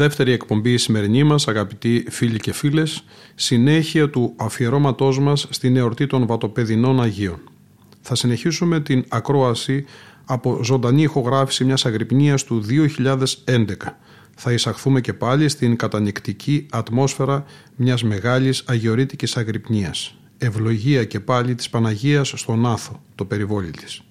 Δεύτερη εκπομπή η σημερινή μας, αγαπητοί φίλοι και φίλες, συνέχεια του αφιερώματός μας στην εορτή των Βατοπεδινών Αγίων. Θα συνεχίσουμε την ακρόαση από ζωντανή ηχογράφηση μιας αγρυπνίας του 2011. Θα εισαχθούμε και πάλι στην κατανικτική ατμόσφαιρα μιας μεγάλης αγιορείτικης αγρυπνίας. Ευλογία και πάλι της Παναγίας στον Άθο, το περιβόλι της.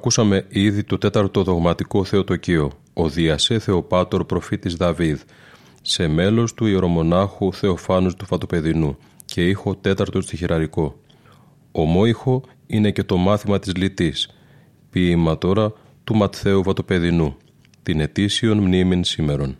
Ακούσαμε ήδη το τέταρτο δογματικό θεοτοκείο, ο Διασέ Θεοπάτορ προφήτης Δαβίδ, σε μέλος του ιερομονάχου Θεοφάνους του Φατοπεδινού και ήχο τέταρτο στοιχειραρικό. Ομόηχο είναι και το μάθημα της λυτής, ποίημα τώρα του Ματθαίου Βατοπεδινού, την ετήσιον μνήμην σήμερον.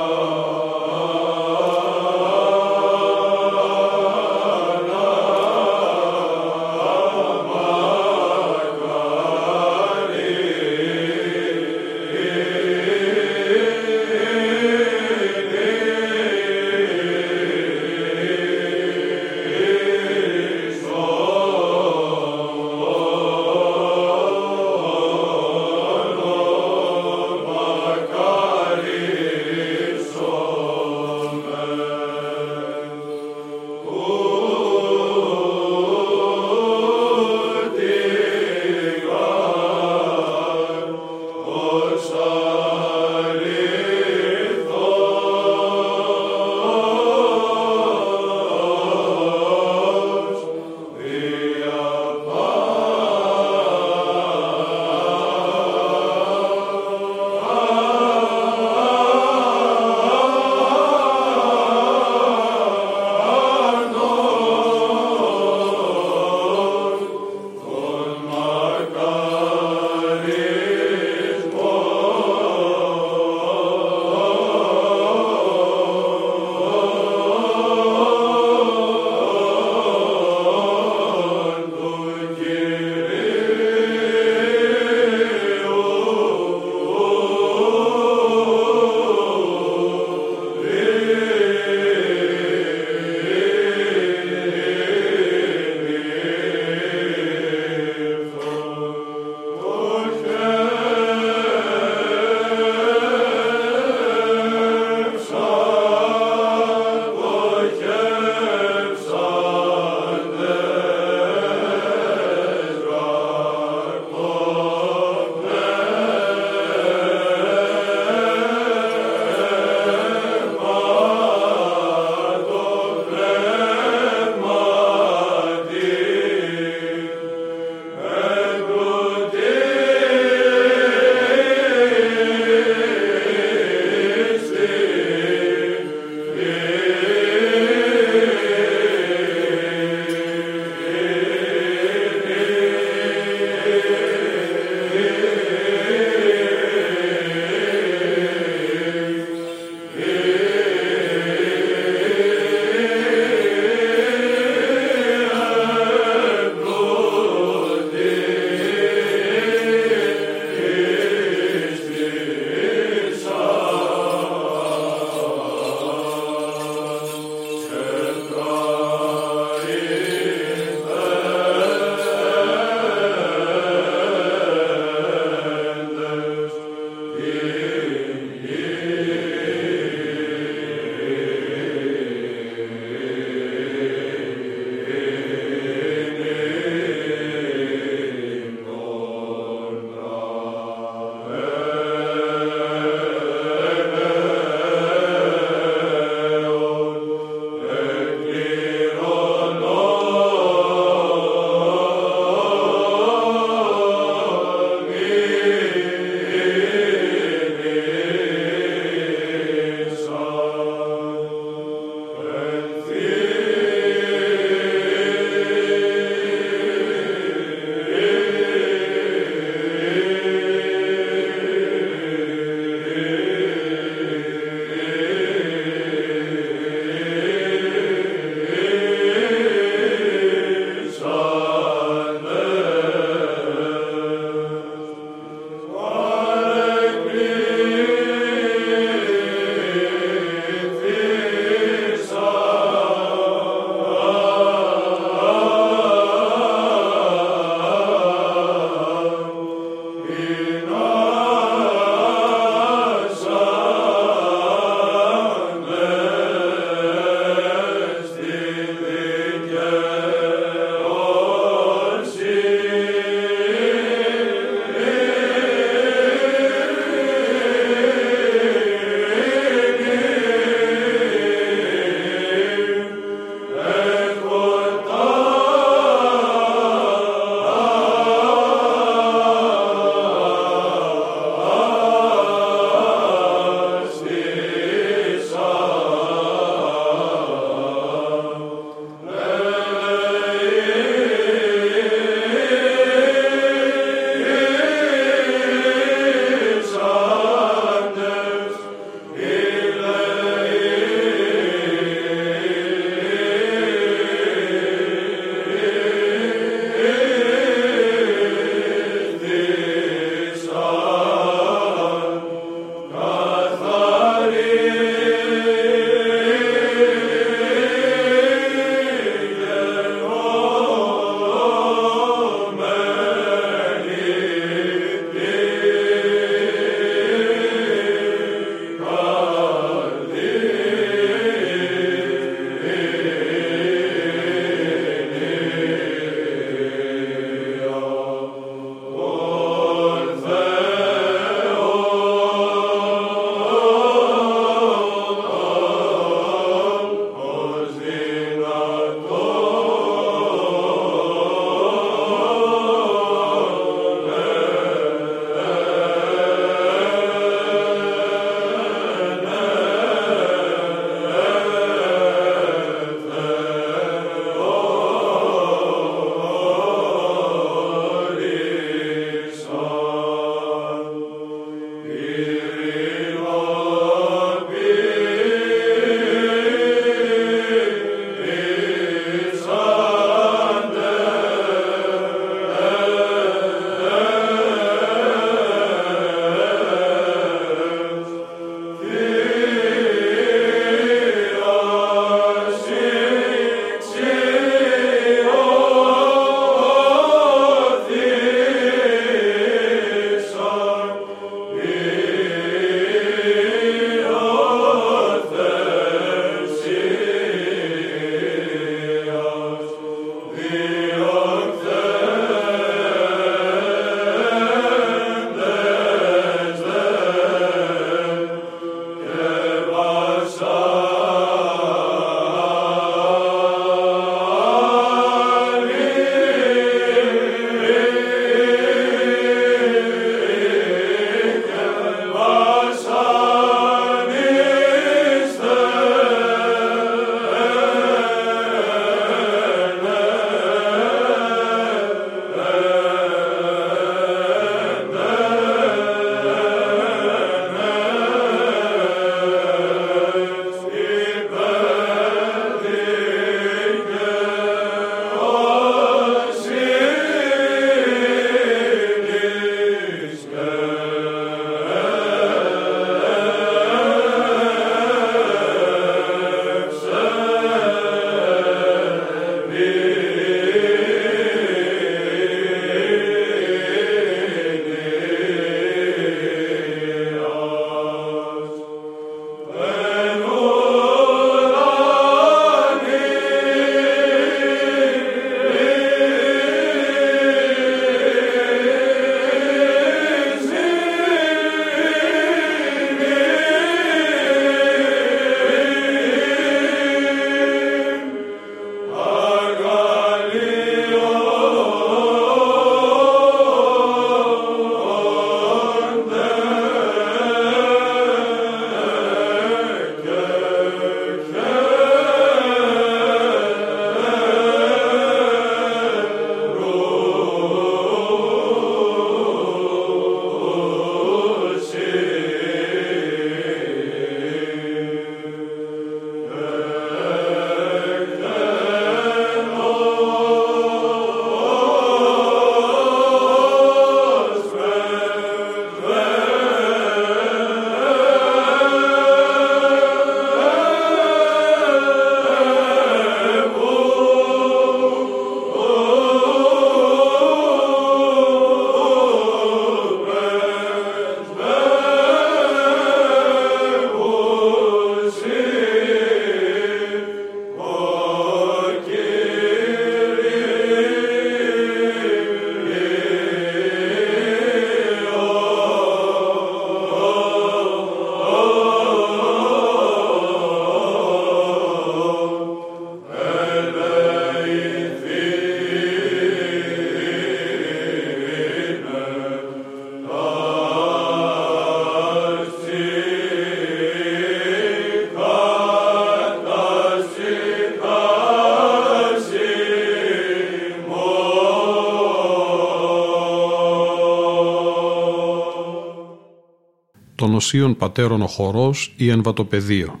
Οσίων πατέρων ο χορός ή εμβατοπεδίο.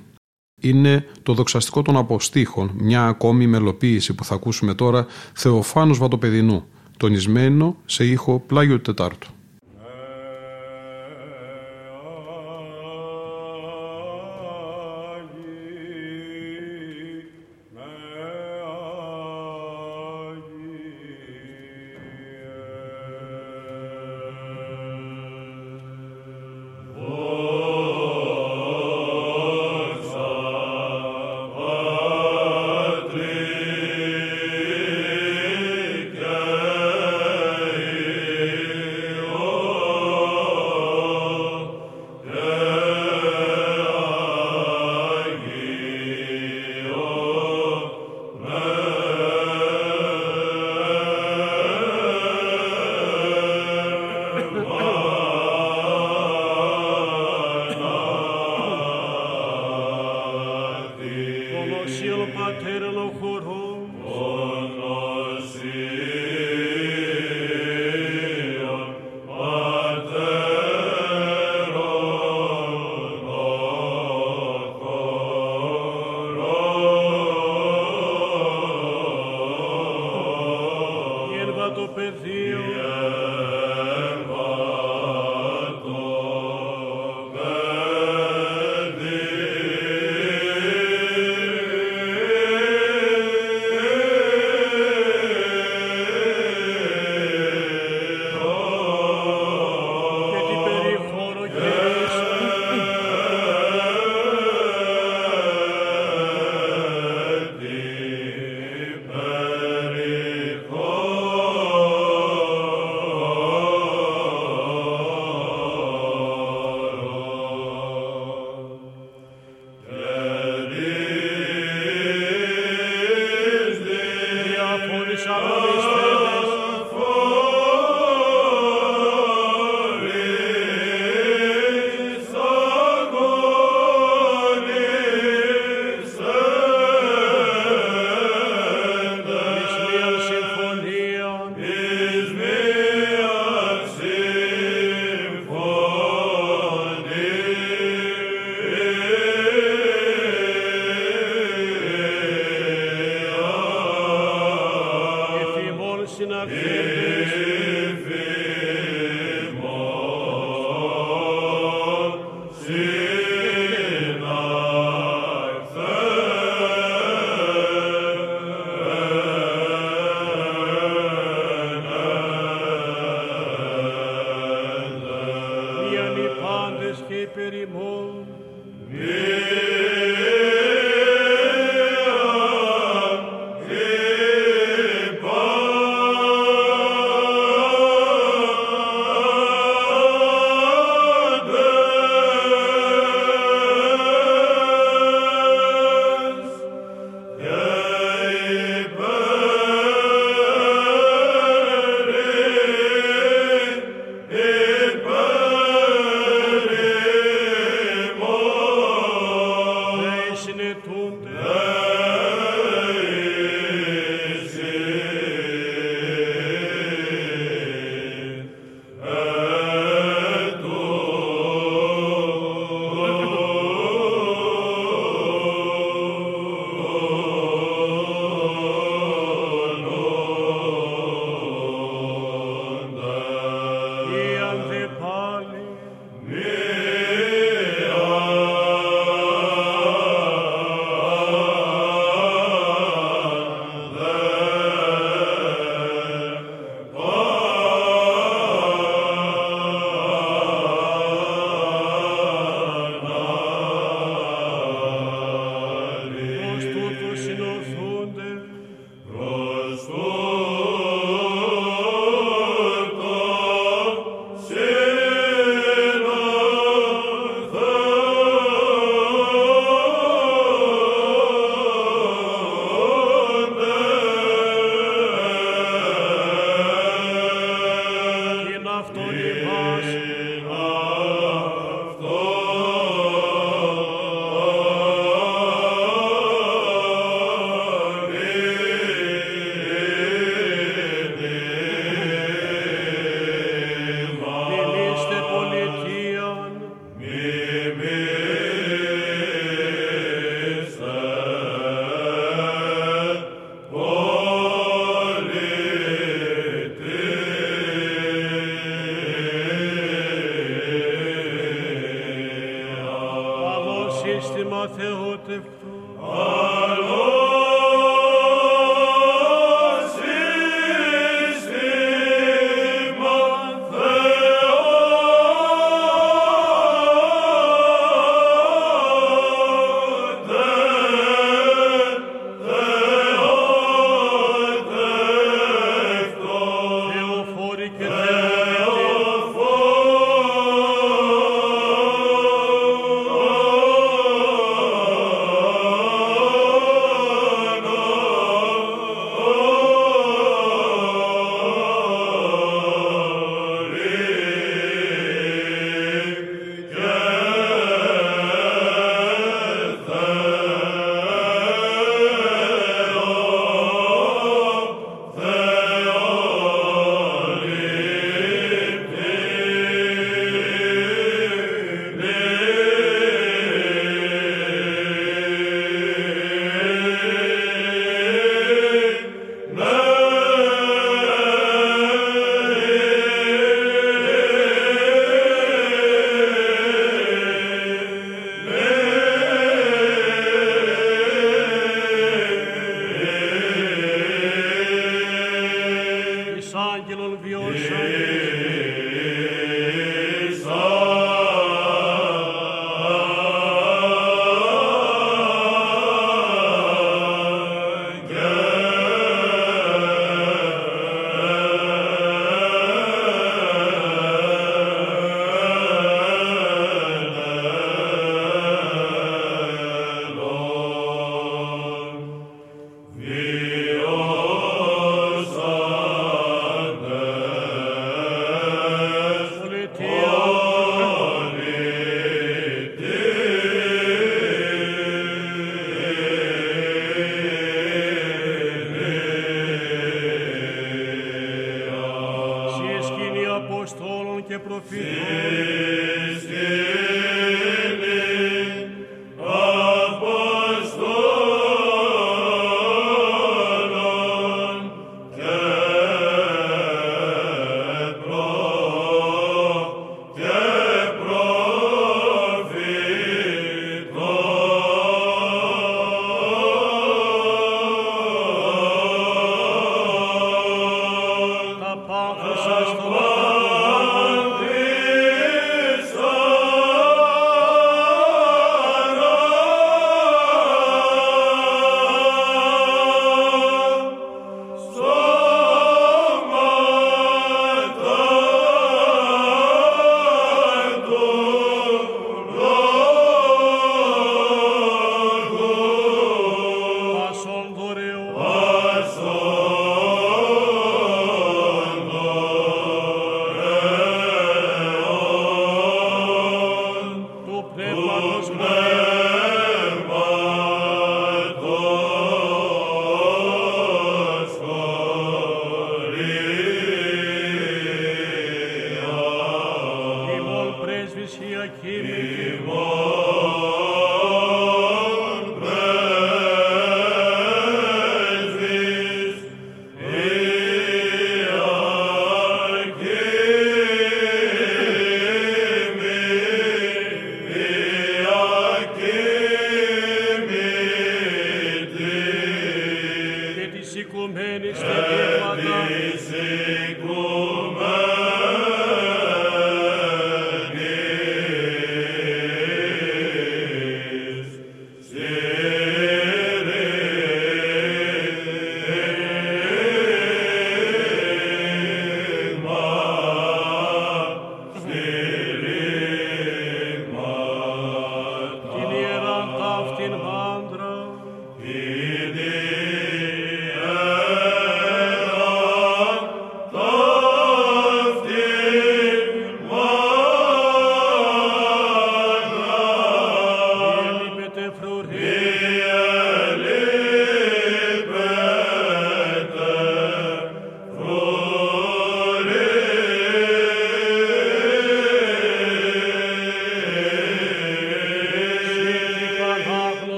Είναι το δοξαστικό των αποστήχων, μια ακόμη μελοποίηση που θα ακούσουμε τώρα Θεοφάνους Βατοπεδινού, τονισμένο σε ήχο Πλάγιο Τετάρτου. Doxil pater locorum. perimum. Veni. of your shame.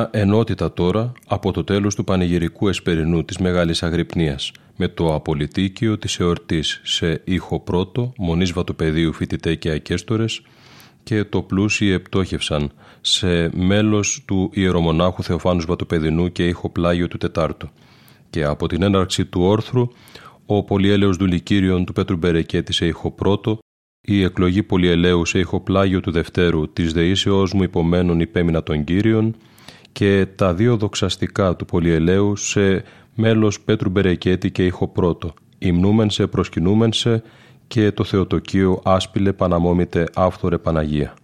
Μια ενότητα τώρα από το τέλος του πανηγυρικού εσπερινού της Μεγάλης Αγρυπνίας με το απολυτίκιο της εορτής σε ήχο πρώτο, μονής βατοπεδίου φοιτητέ και ακέστορες και το πλούσιοι επτόχευσαν σε μέλος του ιερομονάχου Θεοφάνους Βατοπεδινού και ήχο πλάγιο του Τετάρτου. Και από την έναρξη του όρθρου, ο πολυέλεος δουλικύριον του Πέτρου Μπερεκέτη σε ήχο πρώτο, η εκλογή πολυελαίου σε ήχο πλάγιο του Δευτέρου της δεήσεώς μου υπομένων υπέμεινα των Κύριων, και τα δύο δοξαστικά του Πολυελαίου σε μέλος Πέτρου Μπερεκέτη και ήχο πρώτο. Υμνούμεν σε, προσκυνούμεν σε και το Θεοτοκείο άσπιλε παναμόμητε άφθορε Παναγία.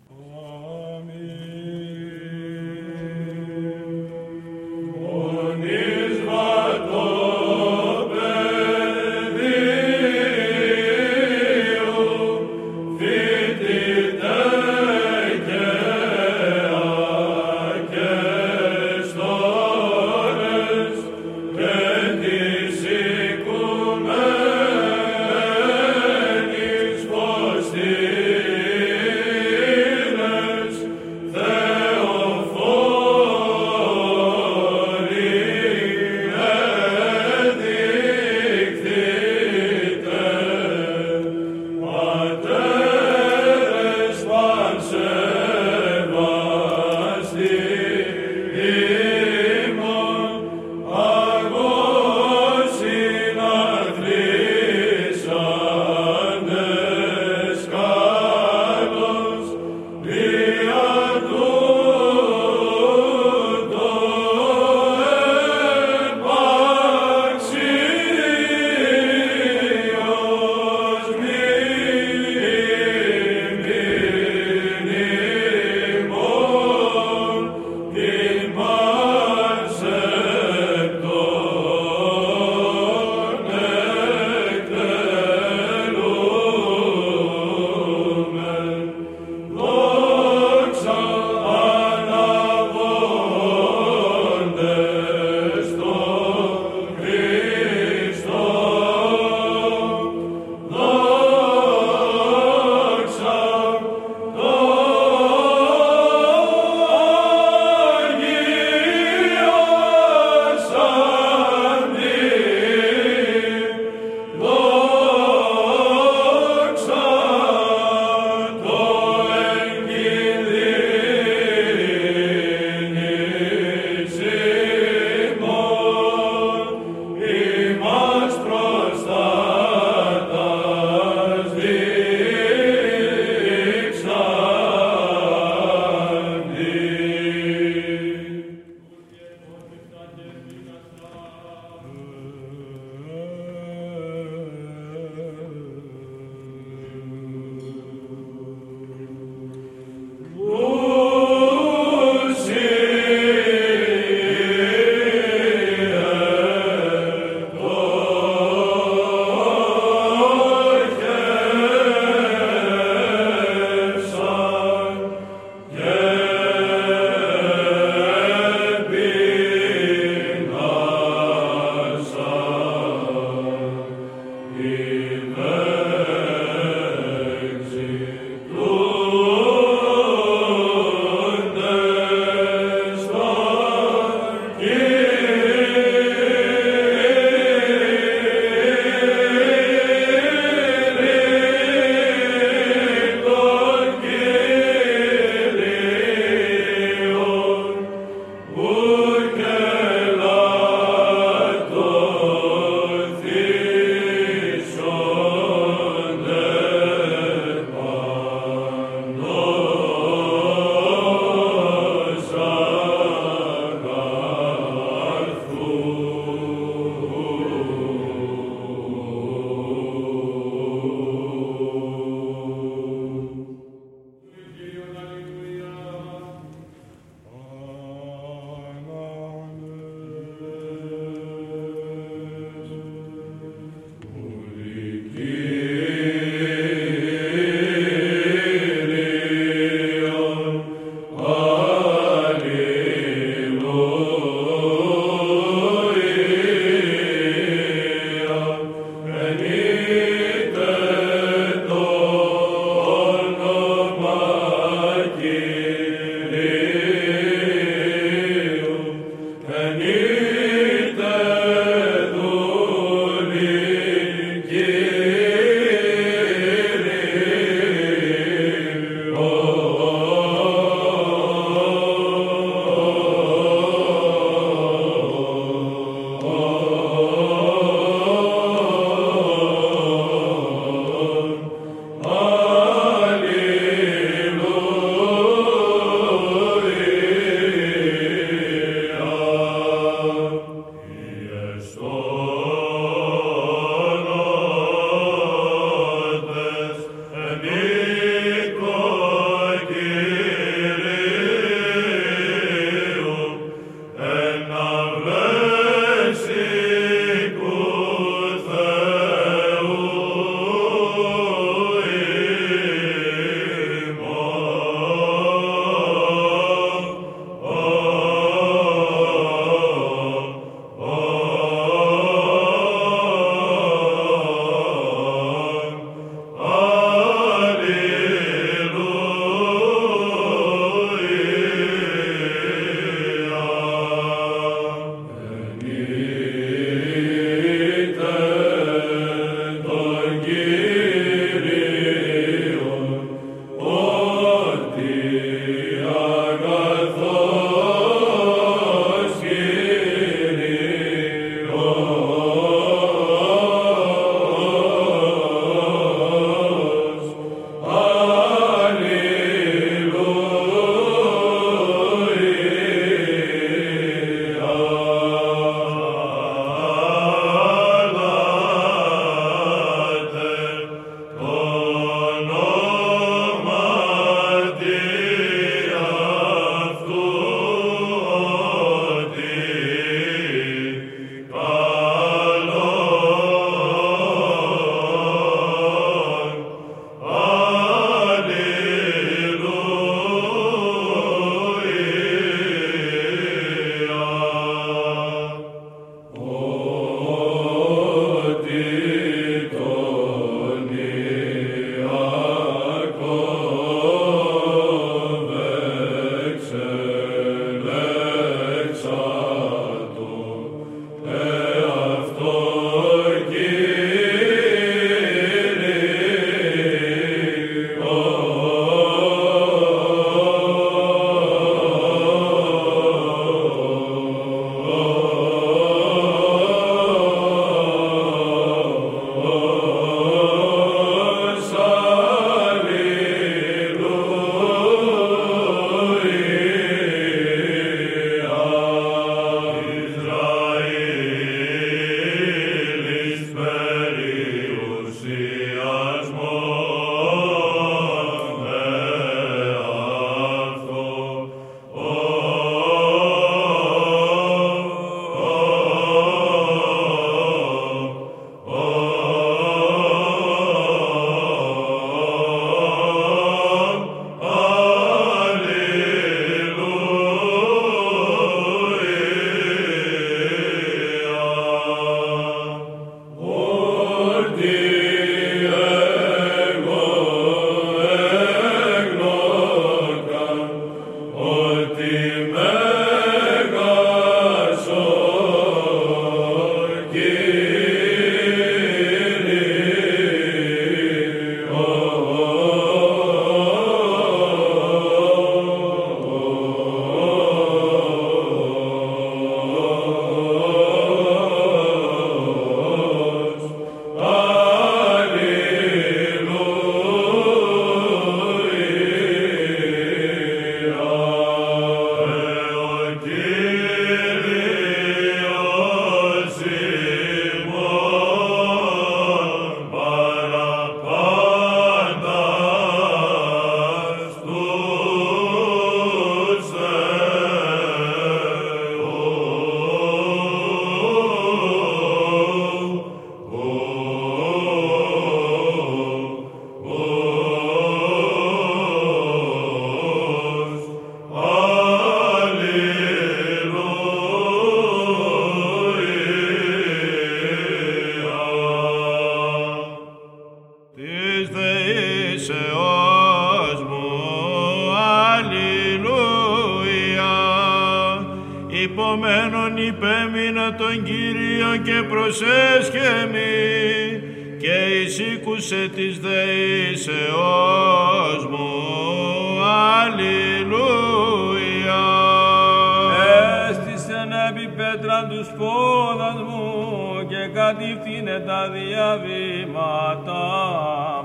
Επί πέτρα τους πόδας μου και κατήφθηνε τα διαβήματα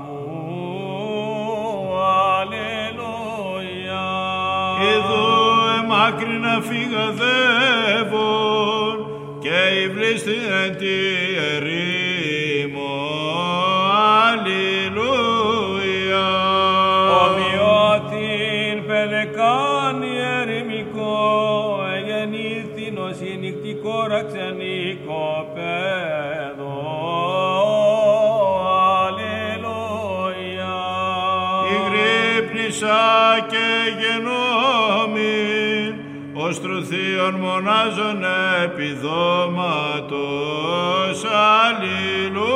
μου. Αλληλούια. Εδώ εμάκρινα φυγαδεύων και η βλήστη εν ως τρουθείων μονάζων επιδόματος. Αλληλούια.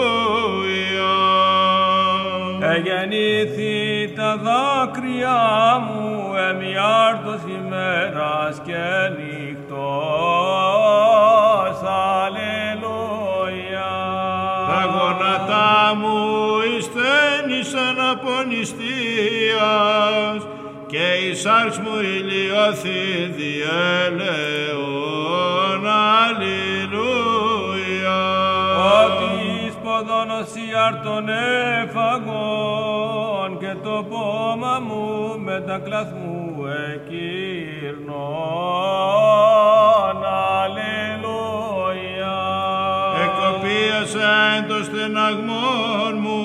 Εγεννήθη τα δάκρυα μου εμιάρτος σάρξ μου ηλιώθη διέλεον. Αλληλούια. Ότι εις ποδονοσίαρ των έφαγων και το πόμα μου με τα κλαθμού εκύρνων. Αλληλούια. Εκοπίασα εν το στεναγμόν μου,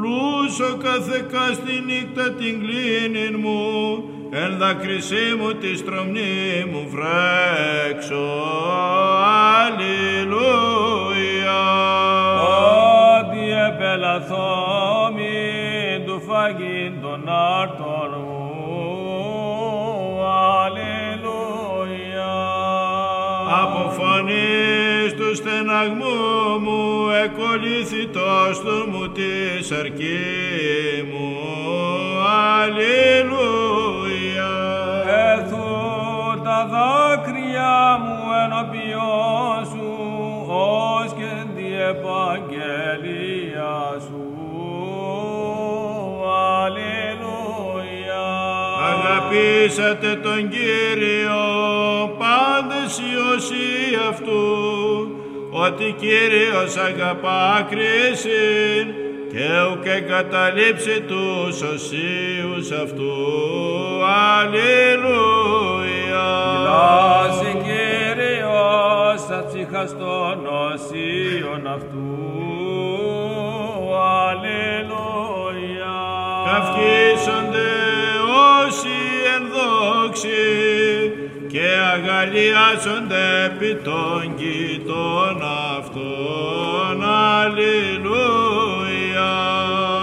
λούσο καθεκά στη νύχτα την κλίνην μου, εν δάκρυσή μου τη στρομνή μου βρέξω. Αλληλούια. Ότι επελαθόμη του φαγήν των άρτων μου. Αλληλούια. Από φωνής του στεναγμού μου εκολύθη το άστο μου της αρκής Αγαπήσατε τον Κύριο πάντες οι όσοι αυτού ότι Κύριος αγαπά κρίσιν και ουκ εγκαταλείψει τους οσίους αυτού. Αλληλούια. Λάση Κύριος τα ψυχα των οσίων αυτού. Ενδόξοι και αγαλιάζονται επί των κοιτών αυτών. Αλληλούια.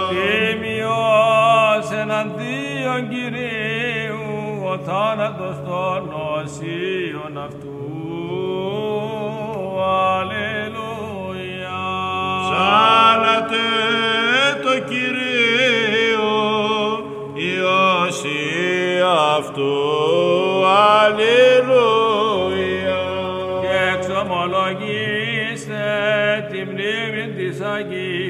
Τίμιος εναντίον Κυρίου ο θάνατος των οσίων αυτού. Αλληλούια. Της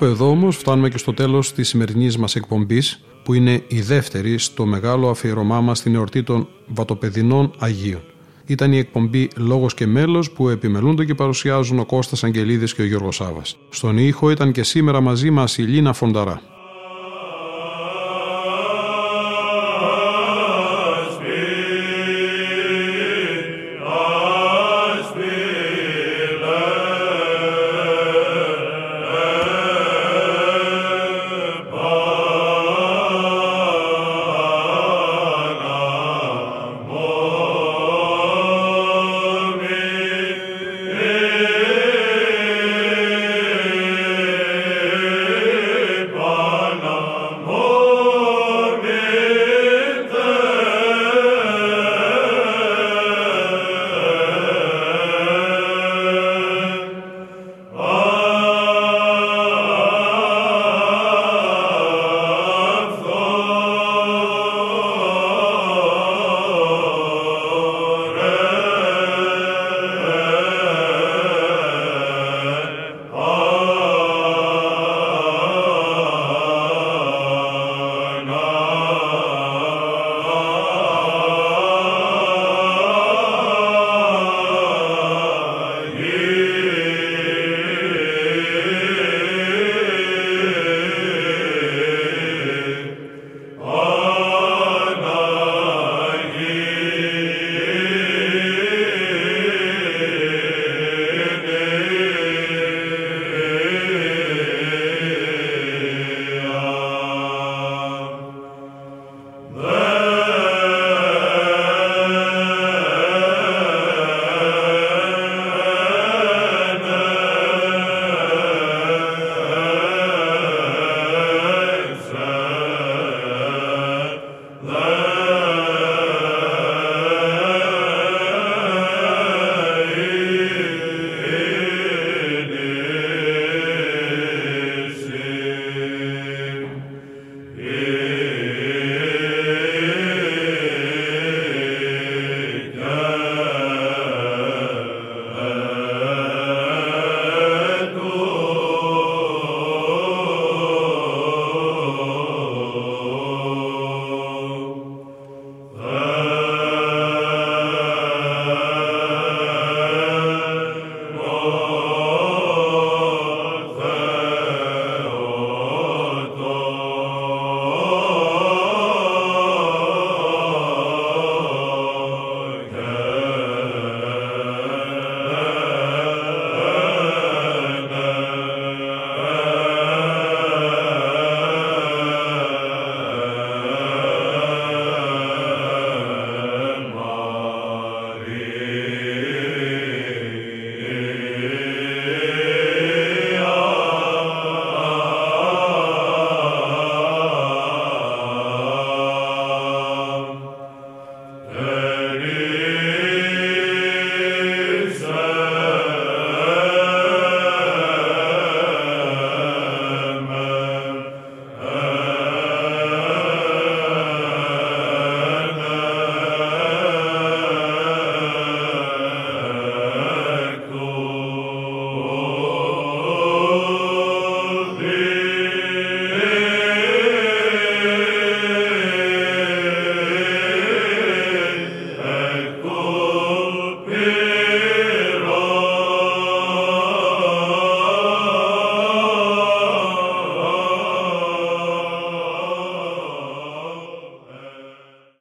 Κάπου εδώ όμως φτάνουμε και στο τέλος της σημερινής μας εκπομπής που είναι η δεύτερη στο μεγάλο αφιερωμά μας στην εορτή των Βατοπεδινών Αγίων. Ήταν η εκπομπή Λόγος και Μέλος που επιμελούνται και παρουσιάζουν ο Κώστας Αγγελίδης και ο Γιώργος Σάβας. Στον ήχο ήταν και σήμερα μαζί μας η Λίνα Φονταρά.